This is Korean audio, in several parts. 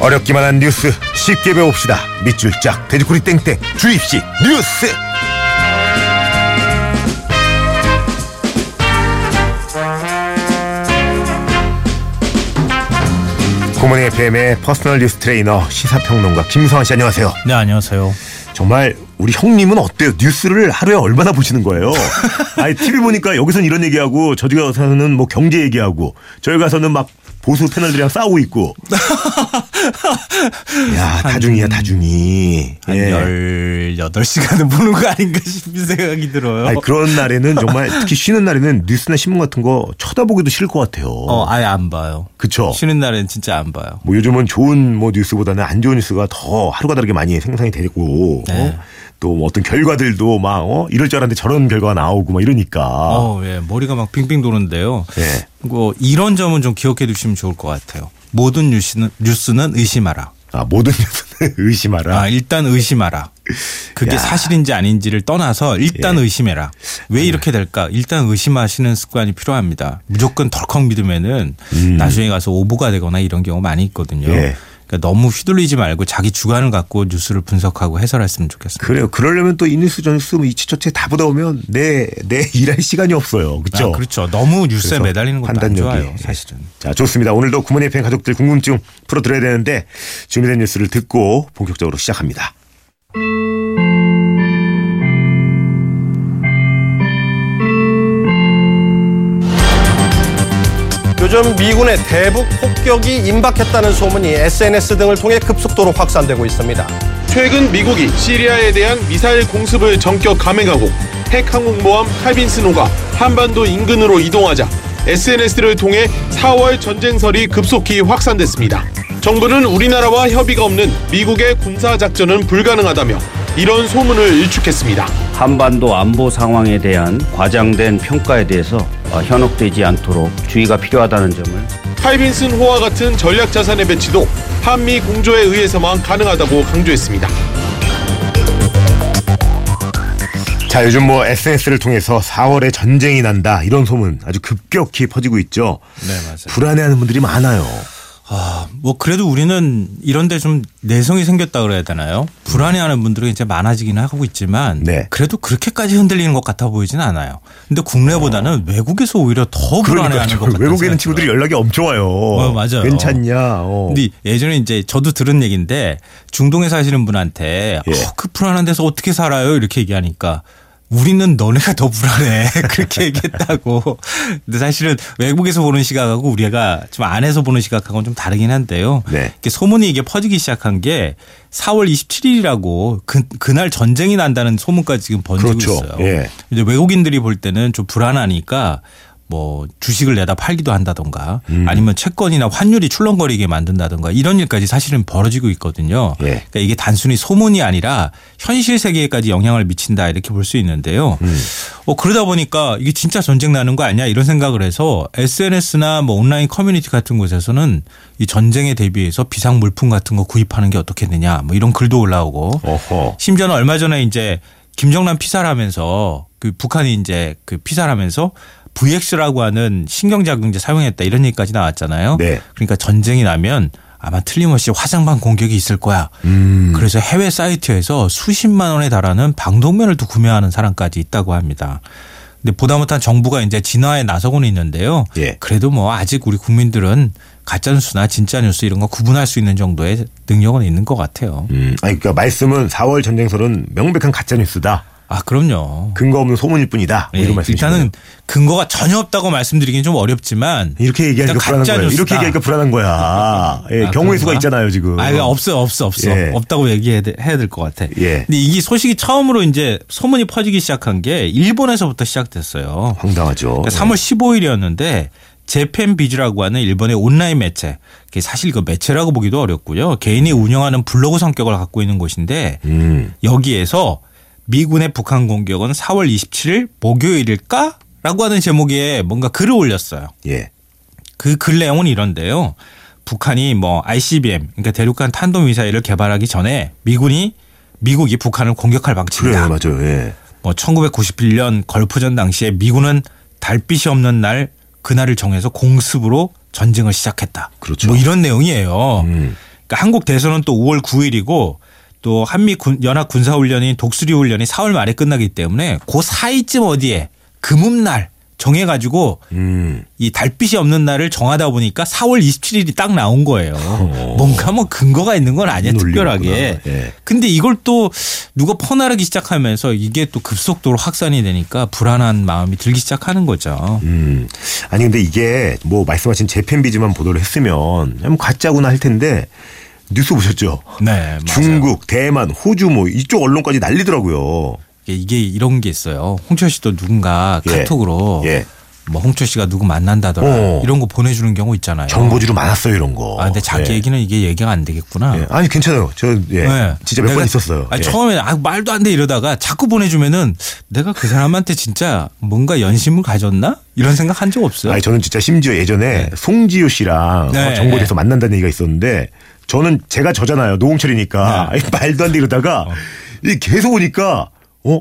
어렵기만 한 뉴스 쉽게 배웁시다. 밑줄 쫙 돼지꼬리 땡땡 주입식 뉴스. 굿모닝 FM의 personal 뉴스 트레이너 시사평론가 김성환 씨 안녕하세요. 네 안녕하세요. 정말 우리 형님은 어때요? 뉴스를 하루에 얼마나 보시는 거예요? 아니 TV 보니까 여기선 이런 얘기하고 저기 가서는 뭐 경제 얘기하고 저기 가서는 막 보수 패널들이랑 싸우고 있고. 야 다중이야 다중이. 한 예. 18시간은 보는 거 아닌가 싶은 생각이 들어요. 아니 그런 날에는 정말 특히 쉬는 날에는 뉴스나 신문 같은 거 쳐다보기도 싫을 것 같아요. 어, 아예 안 봐요. 그쵸? 쉬는 날엔 진짜 안 봐요. 뭐 요즘은 좋은 뭐 뉴스보다는 안 좋은 뉴스가 더 하루가 다르게 많이 생산이 되고 네. 어? 또뭐 어떤 결과들도 막 어? 이럴 줄 알았는데 저런 결과가 나오고 막 이러니까 어, 예. 머리가 막 빙빙 도는데요. 예. 뭐 이런 점은 좀 기억해 두시면 좋을 것 같아요. 모든 뉴스는, 뉴스는 의심하라. 아 모든 뉴스는 의심하라. 아, 일단 의심하라. 그게 야. 사실인지 아닌지를 떠나서 일단 예. 의심해라. 왜 이렇게 될까? 일단 의심하시는 습관이 필요합니다. 무조건 덜컥 믿으면은 음. 나중에 가서 오보가 되거나 이런 경우 많이 있거든요. 예. 그러니까 너무 휘둘리지 말고 자기 주관을 갖고 뉴스를 분석하고 해설했으면 좋겠습니다. 그래요. 그러려면 또 이 뉴스 저 뉴스 뭐 이치저치 다 보다 보면 내 내 일할 시간이 없어요. 그렇죠? 아, 그렇죠. 너무 뉴스에 매달리는 것도 안 좋아요. 예. 사실은. 자 좋습니다. 오늘도 구몬 FM 가족들 궁금증 풀어드려야 되는데 준비된 뉴스를 듣고 본격적으로 시작합니다. 요즘 미군의 대북 폭격이 임박했다는 소문이 SNS 등을 통해 급속도로 확산되고 있습니다. 최근 미국이 시리아에 대한 미사일 공습을 전격 감행하고 핵 항공모함 칼빈스노가 한반도 인근으로 이동하자 SNS를 통해 4월 전쟁설이 급속히 확산됐습니다. 정부는 우리나라와 협의가 없는 미국의 군사 작전은 불가능하다며 이런 소문을 일축했습니다. 한반도 안보 상황에 대한 과장된 평가에 대해서 어, 현혹되지 않도록 주의가 필요하다는 점을 칼빈슨 호와 같은 전략 자산의 배치도 한미 공조에 의해서만 가능하다고 강조했습니다. 자 요즘 뭐 SNS를 통해서 4월에 전쟁이 난다 이런 소문 아주 급격히 퍼지고 있죠. 네, 맞아요. 불안해하는 분들이 많아요. 아, 뭐 그래도 우리는 이런데 좀 내성이 생겼다 그래야 되나요? 불안해하는 분들이 이제 많아지기는 하고 있지만 네. 그래도 그렇게까지 흔들리는 것 같아 보이지는 않아요. 근데 국내보다는 외국에서 오히려 더 불안해하는 것 어. 그러니까 같아요. 외국에 있는 친구들이 연락이 엄청 와요. 어, 맞아요. 괜찮냐? 어. 근데 예전에 이제 저도 들은 얘기인데 중동에 사시는 분한테 예. 어, 그 불안한 데서 어떻게 살아요? 이렇게 얘기하니까 우리는 너네가 더 불안해. 그렇게 얘기했다고. 근데 사실은 외국에서 보는 시각하고 우리가 좀 안에서 보는 시각하고는 좀 다르긴 한데요. 네. 이게 소문이 이게 퍼지기 시작한 게 4월 27일이라고 그, 그날 전쟁이 난다는 소문까지 지금 번지고 그렇죠. 있어요. 예. 이제 외국인들이 볼 때는 좀 불안하니까 뭐 주식을 내다 팔기도 한다던가 음. 아니면 채권이나 환율이 출렁거리게 만든다던가 이런 일까지 사실은 벌어지고 있거든요. 예. 그러니까 이게 단순히 소문이 아니라 현실 세계에까지 영향을 미친다 이렇게 볼 수 있는데요. 음. 어, 그러다 보니까 이게 진짜 전쟁 나는 거 아니야 이런 생각을 해서 SNS나 뭐 온라인 커뮤니티 같은 곳에서는 이 전쟁에 대비해서 비상 물품 같은 거 구입하는 게 어떻겠느냐 뭐 이런 글도 올라오고 어허. 심지어는 얼마 전에 이제 김정남 피살을 하면서 그 북한이 이제 그 피살을 하면서 VX라고 하는 신경자극제 사용했다 이런 얘기까지 나왔잖아요. 네. 그러니까 전쟁이 나면 아마 틀림없이 화상방 공격이 있을 거야. 음. 그래서 해외 사이트에서 수십만 원에 달하는 방독면을 또 구매하는 사람까지 있다고 합니다. 근데 보다 못한 정부가 이제 진화에 나서고는 있는데요. 예. 그래도 뭐 아직 우리 국민들은 가짜 뉴스나 진짜 뉴스 이런 거 구분할 수 있는 정도의 능력은 있는 것 같아요. 음. 아니 그러니까 말씀은 4월 전쟁설은 명백한 가짜 뉴스다. 아 그럼요. 근거 없는 소문일 뿐이다. 뭐 예, 이런 말씀이시죠. 일단은 근거가 전혀 없다고 말씀드리긴 좀 어렵지만 이렇게 얘기하니까 불안한 거예요. 이렇게 얘기하니까 불안한 거야. 예, 아, 경우의 수가? 있잖아요 지금. 아, 없어, 없어, 없어. 예. 없다고 얘기해야 될 것 같아. 예. 근데 이게 소식이 처음으로 이제 소문이 퍼지기 시작한 게 일본에서부터 시작됐어요. 황당하죠. 그러니까 3월 15일이었는데 재팬 비즈라고 하는 일본의 온라인 매체. 사실 그 매체라고 보기도 어렵고요. 개인이 운영하는 블로그 성격을 갖고 있는 곳인데 음. 여기에서 미군의 북한 공격은 4월 27일 목요일일까? 라고 하는 제목의 뭔가 글을 올렸어요. 예. 그 글 내용은 이런데요. 북한이 뭐 ICBM 그러니까 대륙간 탄도 미사일을 개발하기 전에 미군이 미국이 북한을 공격할 방침이다. 맞아요. 예. 뭐 1991년 걸프전 당시에 미군은 달빛이 없는 날 그날을 정해서 공습으로 전쟁을 시작했다. 그렇죠. 뭐 이런 내용이에요. 음. 그러니까 한국 대선은 또 5월 9일이고 또 한미 군, 연합 군사 훈련인 독수리 훈련이 4월 말에 끝나기 때문에 그 사이쯤 어디에 금음날 정해가지고 음. 이 달빛이 없는 날을 정하다 보니까 4월 27일이 딱 나온 거예요. 뭔가 뭐 근거가 있는 건 아니야. 특별하게. 예. 근데 이걸 또 누가 퍼나르기 시작하면서 이게 또 급속도로 확산이 되니까 불안한 마음이 들기 시작하는 거죠. 음. 아니 근데 이게 뭐 말씀하신 재팬비즈만 보도를 했으면 뭐 가짜구나 할 텐데 뉴스 보셨죠? 네, 맞아요. 중국, 대만, 호주 뭐 이쪽 언론까지 난리더라고요. 이게- 이런 게 있어요. 홍철 씨도 누군가 예. 카톡으로 예. 뭐 홍철 씨가 누구 만난다더라 어. 이런 거 보내주는 경우 있잖아요. 정보지로 많았어요 이런 거. 아 근데 자기 예. 얘기는 이게 얘기가 안 되겠구나. 예. 아니 괜찮아요. 저 예. 네. 진짜 몇 번 있었어요. 아니, 예. 처음에 아, 말도 안 돼 이러다가 자꾸 보내주면은 내가 그 사람한테 진짜 뭔가 연심을 가졌나 이런 생각 한 적 없어요. 아니 저는 진짜 심지어 예전에 송지효 씨랑 네. 정보에서 만난다는 얘기가 있었는데 저는 제가 저잖아요 노홍철이니까 네. 말도 안 돼 이러다가 이 계속 오니까 어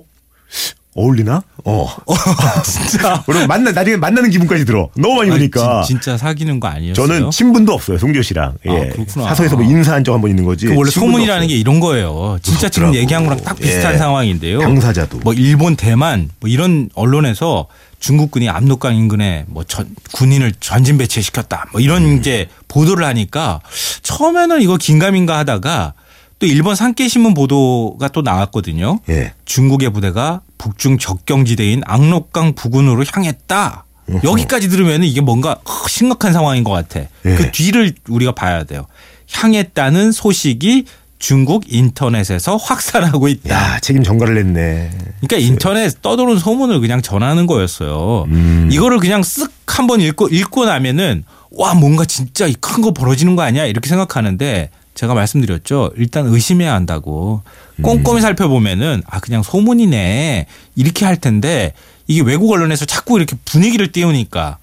어울리나 어 진짜. 그럼 만나 나중에 만나는 기분까지 들어 너무 많이 아니, 오니까 진, 진짜 사귀는 거 아니었어요? 저는 친분도 없어요 송지효 씨랑 예. 아, 그렇구나. 사서에서 뭐 인사한 적 한 번 있는 거지 그 원래 소문이라는 없어요. 게 이런 거예요. 진짜 지금 무섭더라고. 얘기한 거랑 딱 비슷한 예. 상황인데요. 당사자도. 뭐 일본, 대만 뭐 이런 언론에서 중국군이 압록강 인근에 뭐 전, 군인을 전진 배치시켰다. 뭐 이런 음. 이제 보도를 하니까 처음에는 이거 긴가민가 하다가 또 일본 산케신문 보도가 또 나왔거든요. 예. 중국의 부대가 북중 적경지대인 압록강 부근으로 향했다. 여기까지 들으면 이게 뭔가 심각한 상황인 것 같아. 예. 그 뒤를 우리가 봐야 돼요. 향했다는 소식이 중국 인터넷에서 확산하고 있다. 야 책임 전가를 냈네 그러니까 인터넷 떠도는 소문을 그냥 전하는 거였어요. 음. 이거를 그냥 쓱 한번 읽고 읽고 나면은 와 뭔가 진짜 큰 거 벌어지는 거 아니야 이렇게 생각하는데 제가 말씀드렸죠. 일단 의심해야 한다고. 음. 꼼꼼히 살펴보면은 아 그냥 소문이네 이렇게 할 텐데 이게 외국 언론에서 자꾸 이렇게 분위기를 띄우니까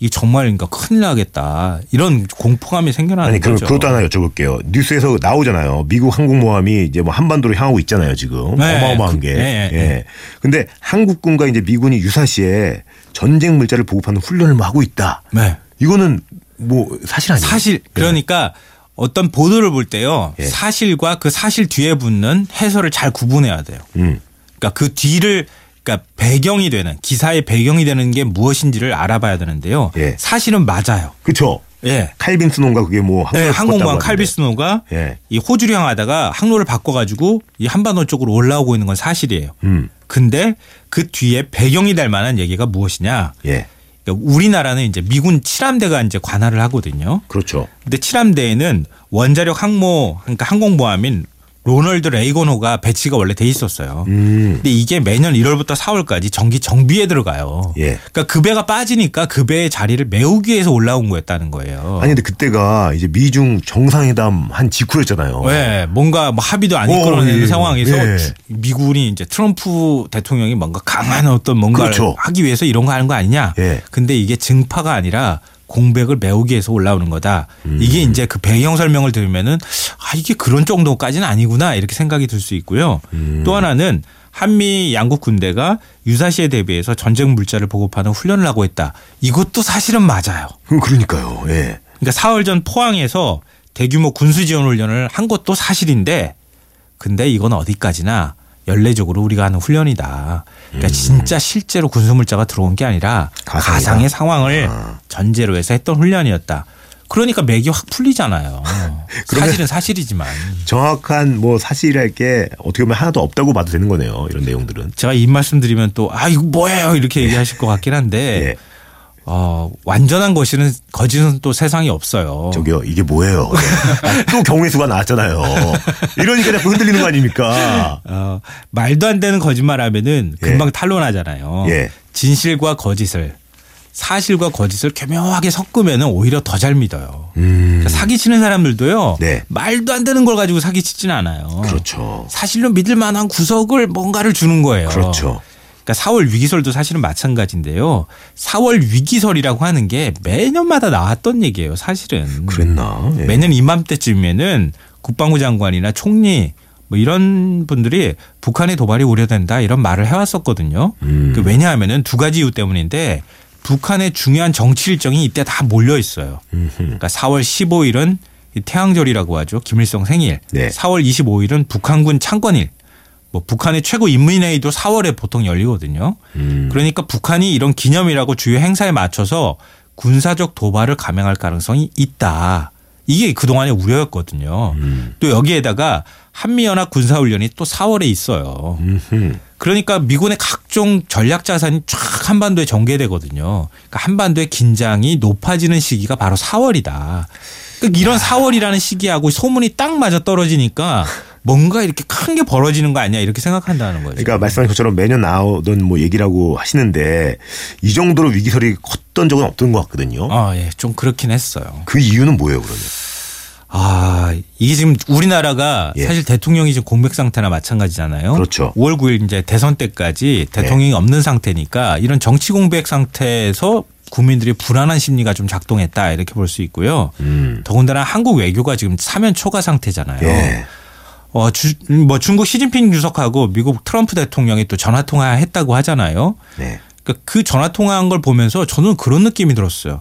이게 정말 그러니까 큰일 나겠다 이런 공포감이 생겨나는 아니 그럼 거죠. 그것도 하나 여쭤볼게요. 뉴스에서 나오잖아요. 미국 항공모함이 이제 뭐 한반도로 향하고 있잖아요. 지금 네, 어마어마한 그- 게. 네, 예. 네. 근데 한국군과 이제 미군이 유사시에 전쟁 물자를 보급하는 훈련을 뭐 하고 있다. 네. 이거는 뭐 사실 아니에요? 사실 그러니까 어떤 보도를 볼 때요 예. 사실과 그 사실 뒤에 붙는 해설을 잘 구분해야 돼요. 음. 그러니까 그 뒤를 그러니까 배경이 되는 기사의 배경이 되는 게 무엇인지를 알아봐야 되는데요. 예. 사실은 맞아요. 그쵸. 예. 칼빈 스논가 그게 뭐 네, 항로를 항공모함 하는데. 칼비스노가 예. 이 호주를 향하다가 항로를 바꿔가지고 이 한반도 쪽으로 올라오고 있는 건 사실이에요. 음. 근데 그 뒤에 배경이 될 만한 얘기가 무엇이냐? 예. 그러니까 우리나라는 이제 미군 칠함대가 이제 관할을 하거든요. 그렇죠. 근데 칠함대에는 원자력 항모 그러니까 항공모함인 로널드 레이건호가 배치가 원래 돼 있었어요. 음. 근데 이게 매년 1월부터 4월까지 정기 정비에 들어가요. 예. 그러니까 그 배가 빠지니까 그 배의 자리를 메우기 위해서 올라온 거였다는 거예요. 아니 근데 그때가 이제 미중 정상회담 한 직후였잖아요. 왜 뭔가 뭐 합의도 안 어, 이끌어내는 예, 상황에서 예. 주- 미군이 이제 트럼프 대통령이 뭔가 강한 어떤 뭔가를 그렇죠. 하기 위해서 이런 거 하는 거 아니냐. 예. 근데 이게 증파가 아니라 공백을 메우기 위해서 올라오는 거다. 음. 이게 이제 그 배경 설명을 들으면은 아 이게 그런 정도까지는 아니구나 이렇게 생각이 들 수 있고요. 음. 또 하나는 한미 양국 군대가 유사시에 대비해서 전쟁 물자를 보급하는 훈련을 하고 있다. 이것도 사실은 맞아요. 음, 그러니까요. 예. 그러니까 4월 전 포항에서 대규모 군수 지원 훈련을 한 것도 사실인데 근데 이건 어디까지나 연례적으로 우리가 하는 훈련이다. 그러니까 진짜 실제로 군수 물자가 들어온 게 아니라 음. 가상이다. 가상의 상황을 아. 전제로 해서 했던 훈련이었다. 그러니까 맥이 확 풀리잖아요. 사실은 사실이지만 정확한 뭐 사실할 게 어떻게 보면 하나도 없다고 봐도 되는 거네요. 이런 내용들은. 제가 이 말씀 드리면 또 아 이거 뭐예요 이렇게 얘기하실 것 같긴 한데 예. 어, 완전한 것이는 거짓은 또 세상에 없어요. 저기요 이게 뭐예요? 아, 또 경우의 수가 나왔잖아요. 이러니까 자꾸 흔들리는 거 아닙니까? 어, 말도 안 되는 거짓말 하면은 예. 금방 탄론하잖아요. 예. 진실과 거짓을 사실과 거짓을 교묘하게 섞으면은 오히려 더 잘 믿어요. 음, 그러니까 사기치는 사람들도요. 네. 말도 안 되는 걸 가지고 사기치지는 않아요. 그렇죠. 사실로 믿을 만한 구석을 뭔가를 주는 거예요. 그렇죠. 그러니까 4월 위기설도 사실은 마찬가지인데요. 4월 위기설이라고 하는 게 매년마다 나왔던 얘기예요. 사실은. 그랬나? 예. 매년 이맘때쯤이면은 국방부 장관이나 총리 뭐 이런 분들이 북한의 도발이 우려된다 이런 말을 해왔었거든요. 음. 그 왜냐하면은 두 가지 이유 때문인데 북한의 중요한 정치 일정이 이때 다 몰려 있어요. 음흠. 그러니까 4월 15일은 이 태양절이라고 하죠. 김일성 생일. 네. 4월 25일은 북한군 창건일. 뭐 북한의 최고 인민회의도 4월에 보통 열리거든요. 음. 그러니까 북한이 이런 기념이라고 주요 행사에 맞춰서 군사적 도발을 감행할 가능성이 있다. 이게 그동안의 우려였거든요. 음. 또 여기에다가 한미연합 군사훈련이 또 4월에 있어요. 음흠. 그러니까 미군의 각종 전략 자산이 쫙 한반도에 전개되거든요. 그러니까 한반도의 긴장이 높아지는 시기가 바로 4월이다. 그러니까 이런 4월이라는 시기하고 소문이 딱 맞아 떨어지니까 뭔가 이렇게 큰 게 벌어지는 거 아니야 이렇게 생각한다는 거죠. 그러니까 말씀하신 것처럼 매년 나오던 뭐 얘기라고 하시는데 이 정도로 위기설이 컸던 적은 없던 것 같거든요. 아, 예, 좀 그렇긴 했어요. 그 이유는 뭐예요, 그러면? 아, 이게 지금 우리나라가 예. 사실 대통령이 지금 공백 상태나 마찬가지잖아요. 그렇죠. 5월 9일 이제 대선 때까지 대통령이 없는 상태니까 이런 정치 공백 상태에서 국민들이 불안한 심리가 좀 작동했다 이렇게 볼 수 있고요. 음. 더군다나 한국 외교가 지금 사면 초과 상태잖아요. 예. 어, 주, 뭐 중국 시진핑 주석하고 미국 트럼프 대통령이 또 전화 통화했다고 하잖아요. 네. 그러니까 그 전화 통화한 걸 보면서 저는 그런 느낌이 들었어요.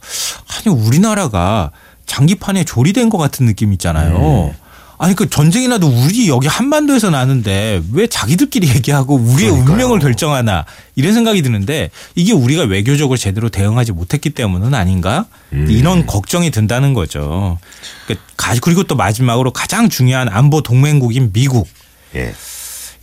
아니 우리나라가 장기판에 조리된 것 같은 느낌 있잖아요. 아니 그 전쟁이 나도 우리 여기 한반도에서 나는데 왜 자기들끼리 얘기하고 우리의 그러니까요. 운명을 결정하나 이런 생각이 드는데 이게 우리가 외교적으로 제대로 대응하지 못했기 때문은 아닌가 음. 이런 걱정이 든다는 거죠. 그러니까 가- 그리고 또 마지막으로 가장 중요한 안보 동맹국인 미국 예.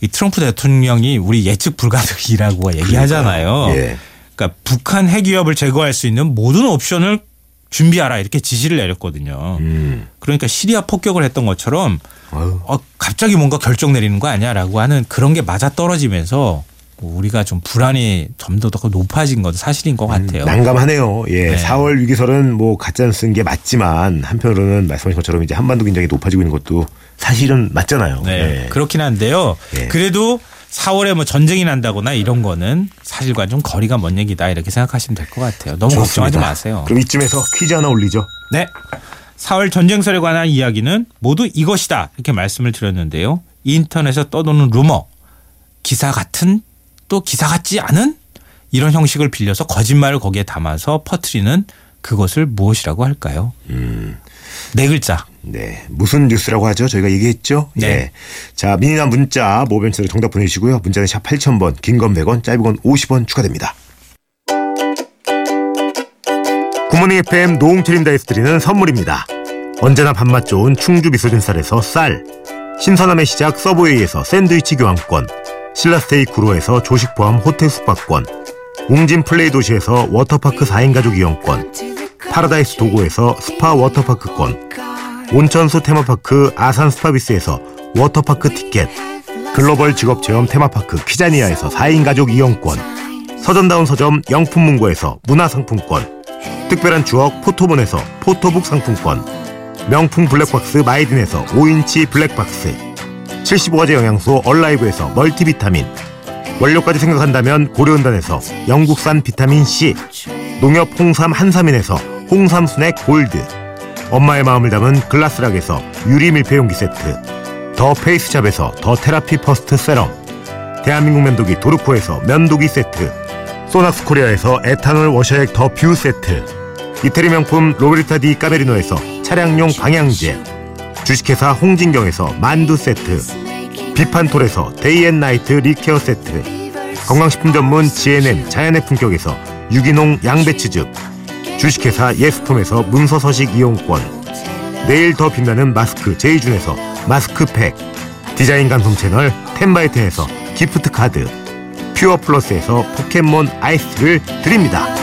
이 트럼프 대통령이 우리 예측 불가능이라고 얘기하잖아요. 예. 그러니까 북한 핵 위협을 제거할 수 있는 모든 옵션을 준비하라 이렇게 지시를 내렸거든요. 음. 그러니까 시리아 폭격을 했던 것처럼 아유. 어, 갑자기 뭔가 결정 내리는 거 아니야라고 하는 그런 게 맞아 떨어지면서 뭐 우리가 좀 불안이 좀더더 높아진 건 사실인 것 같아요. 난감하네요. 예. 네. 4월 위기설은 뭐 가짜 쓴게 맞지만 한편으로는 말씀하신 것처럼 이제 한반도 긴장이 높아지고 있는 것도 사실은 맞잖아요. 네, 예. 그렇긴 한데요. 예. 그래도 4월에 뭐 전쟁이 난다거나 이런 거는 사실과 좀 거리가 먼 얘기다 이렇게 생각하시면 될 것 같아요. 너무 걱정하지 좋습니다. 마세요. 그럼 이쯤에서 퀴즈 하나 올리죠. 네. 4월 전쟁설에 관한 이야기는 모두 이것이다. 이렇게 말씀을 드렸는데요. 인터넷에 떠도는 루머, 기사 같은 또 기사 같지 않은 이런 형식을 빌려서 거짓말을 거기에 담아서 퍼트리는 그것을 무엇이라고 할까요? 네 글자. 네. 무슨 뉴스라고 하죠? 저희가 얘기했죠? 네. 예. 자, 미니나 문자, 모벤츠로 정답 보내주시고요. 문자는 샵 8000번, 긴 건 100원, 짧은 건 50원 추가됩니다. 굿모닝 FM 노홍철입니다에서 드리는 선물입니다. 언제나 밥맛 좋은 충주 미소진 쌀에서 쌀, 신선함의 시작 서브웨이에서 샌드위치 교환권, 신라스테이 구로에서 조식 포함 호텔 숙박권, 웅진 플레이 도시에서 워터파크 4인 가족 이용권, 파라다이스 도고에서 스파 워터파크권, 온천수 테마파크 아산 스파비스에서 워터파크 티켓, 글로벌 직업체험 테마파크 키자니아에서 4인 가족 이용권, 서점다운 서점 영풍문고에서 문화상품권, 특별한 추억 포토몬에서 포토북 상품권, 명품 블랙박스 마이딘에서 5인치 블랙박스, 75가지 영양소 얼라이브에서 멀티비타민, 원료까지 생각한다면 고려은단에서 영국산 비타민C, 농협 홍삼 한삼인에서 홍삼 스낵 골드, 엄마의 마음을 담은 글라스락에서 유리 밀폐용기 세트, 더 페이스샵에서 더 테라피 퍼스트 세럼, 대한민국 면도기 도르코에서 면도기 세트, 소낙스 코리아에서 에탄올 워셔액 더 뷰 세트, 이태리 명품 로베르타 디 까메리노에서 차량용 방향제, 주식회사 홍진경에서 만두 세트, 비판톨에서 데이앤나이트 리케어 세트, 건강식품 전문 GNM 자연의 품격에서 유기농 양배추즙, 주식회사 예스폼에서 문서서식 이용권, 내일 더 빛나는 마스크 제이준에서 마스크팩, 디자인 감성 채널 텐바이텐에서 기프트 카드, 퓨어 플러스에서 포켓몬 아이스를 드립니다.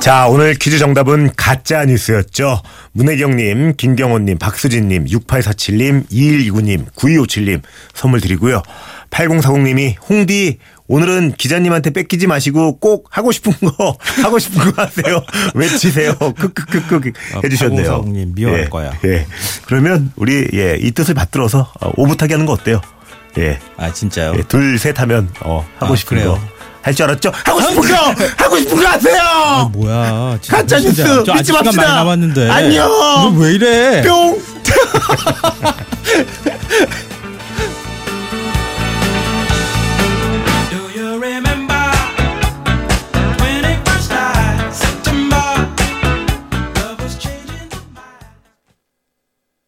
자, 오늘 퀴즈 정답은 가짜 뉴스였죠. 문혜경님, 김경호님, 박수진님, 6847님, 2129님, 9257님 선물 드리고요. 8040님이 홍디 오늘은 기자님한테 뺏기지 마시고 꼭 하고 싶은 거 하고 싶은 거 하세요. 외치세요. 크크크크 해주셨네요. 8040님 미워할 예, 거야. 예. 그러면 우리 예, 이 뜻을 받들어서 어, 오붓하게 하는 거 어때요? 예. 아 진짜요? 예, 둘, 셋 하면 어, 하고 아, 싶은 그래요? 거. 할 줄 알았죠? 하고 싶은 거! 하고 싶은 거 하세요! 아, 뭐야? 진짜 가짜 뉴스 믿지 맙시다. 많이 남았는데. 안녕. 너왜 이래? 뿅!